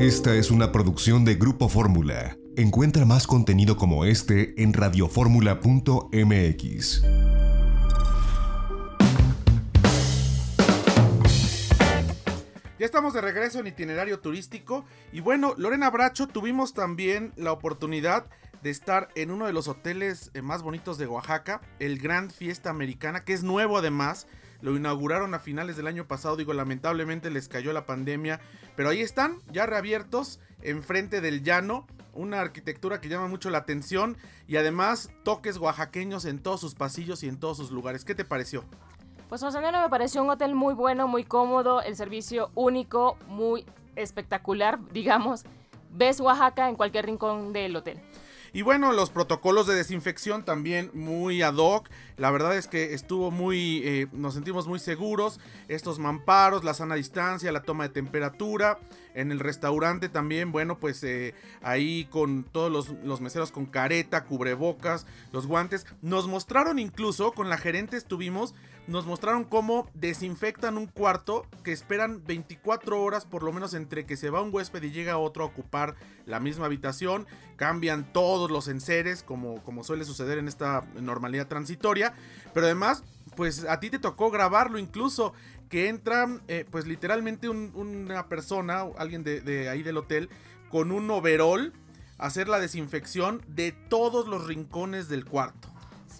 Esta es una producción de Grupo Fórmula. Encuentra más contenido como este en radioformula.mx. Ya estamos de regreso en itinerario turístico y bueno, Lorena Bracho tuvimos también la oportunidad de estar en uno de los hoteles eh, más bonitos de Oaxaca, el Gran Fiesta Americana, que es nuevo además. Lo inauguraron a finales del año pasado, digo, lamentablemente les cayó la pandemia, pero ahí están, ya reabiertos, enfrente del llano, una arquitectura que llama mucho la atención y además toques oaxaqueños en todos sus pasillos y en todos sus lugares. ¿Qué te pareció? Pues José me pareció un hotel muy bueno, muy cómodo, el servicio único, muy espectacular, digamos. Ves Oaxaca en cualquier rincón del hotel. Y bueno, los protocolos de desinfección también muy ad hoc. La verdad es que estuvo muy, eh, nos sentimos muy seguros. Estos mamparos, la sana distancia, la toma de temperatura. En el restaurante también, bueno, pues eh, ahí con todos los, los, meseros con careta, cubrebocas, los guantes. Nos mostraron incluso, con la gerente estuvimos, nos mostraron cómo desinfectan un cuarto que esperan 24 horas por lo menos entre que se va un huésped y llega otro a ocupar la misma habitación. Cambian todos los enseres como, como suele suceder en esta normalidad transitoria. Pero además, pues a ti te tocó grabarlo incluso que entra eh, pues literalmente una persona, alguien de, ahí del hotel, con un overall a hacer la desinfección de todos los rincones del cuarto.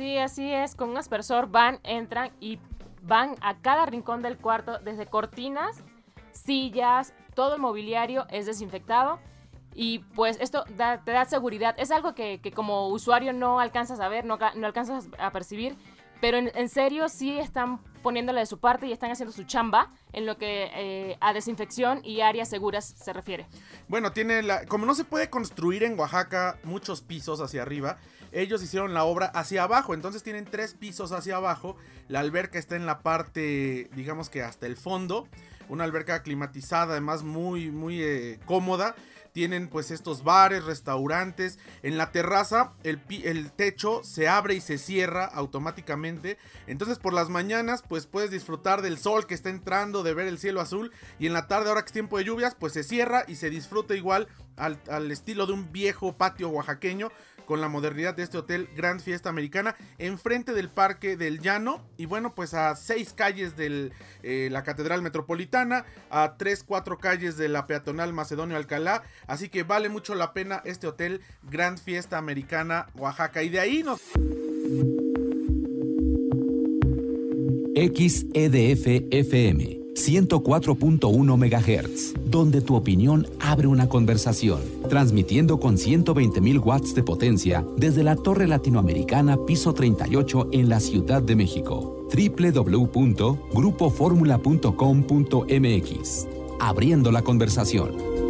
Sí, así es, con un aspersor van, entran y van a cada rincón del cuarto, desde cortinas, sillas, todo el mobiliario es desinfectado. Y pues esto te da seguridad. Es algo que, como usuario no alcanzas a ver, no, no alcanzas a percibir, pero en, serio sí están poniéndole de su parte y están haciendo su chamba en lo que eh, a desinfección y áreas seguras se refiere. Bueno, tiene la. Como no se puede construir en Oaxaca muchos pisos hacia arriba, ellos hicieron la obra hacia abajo. Entonces tienen tres pisos hacia abajo. La alberca está en la parte, digamos que hasta el fondo. Una alberca climatizada, además muy, muy eh, cómoda tienen pues estos bares, restaurantes. En la terraza el, el, techo se abre y se cierra automáticamente. Entonces por las mañanas pues puedes disfrutar del sol que está entrando, de ver el cielo azul. Y en la tarde ahora que es tiempo de lluvias pues se cierra y se disfruta igual al, estilo de un viejo patio oaxaqueño con la modernidad de este hotel Gran Fiesta Americana enfrente del Parque del Llano y bueno pues a seis calles de eh, la Catedral Metropolitana, a tres, cuatro calles de la peatonal Macedonio Alcalá, así que vale mucho la pena este hotel Gran Fiesta Americana Oaxaca y de ahí nos... XEDF FM 104.1 MHz, donde tu opinión abre una conversación, transmitiendo con 120.000 watts de potencia desde la Torre Latinoamericana Piso 38 en la Ciudad de México. www.grupoformula.com.mx. Abriendo la conversación.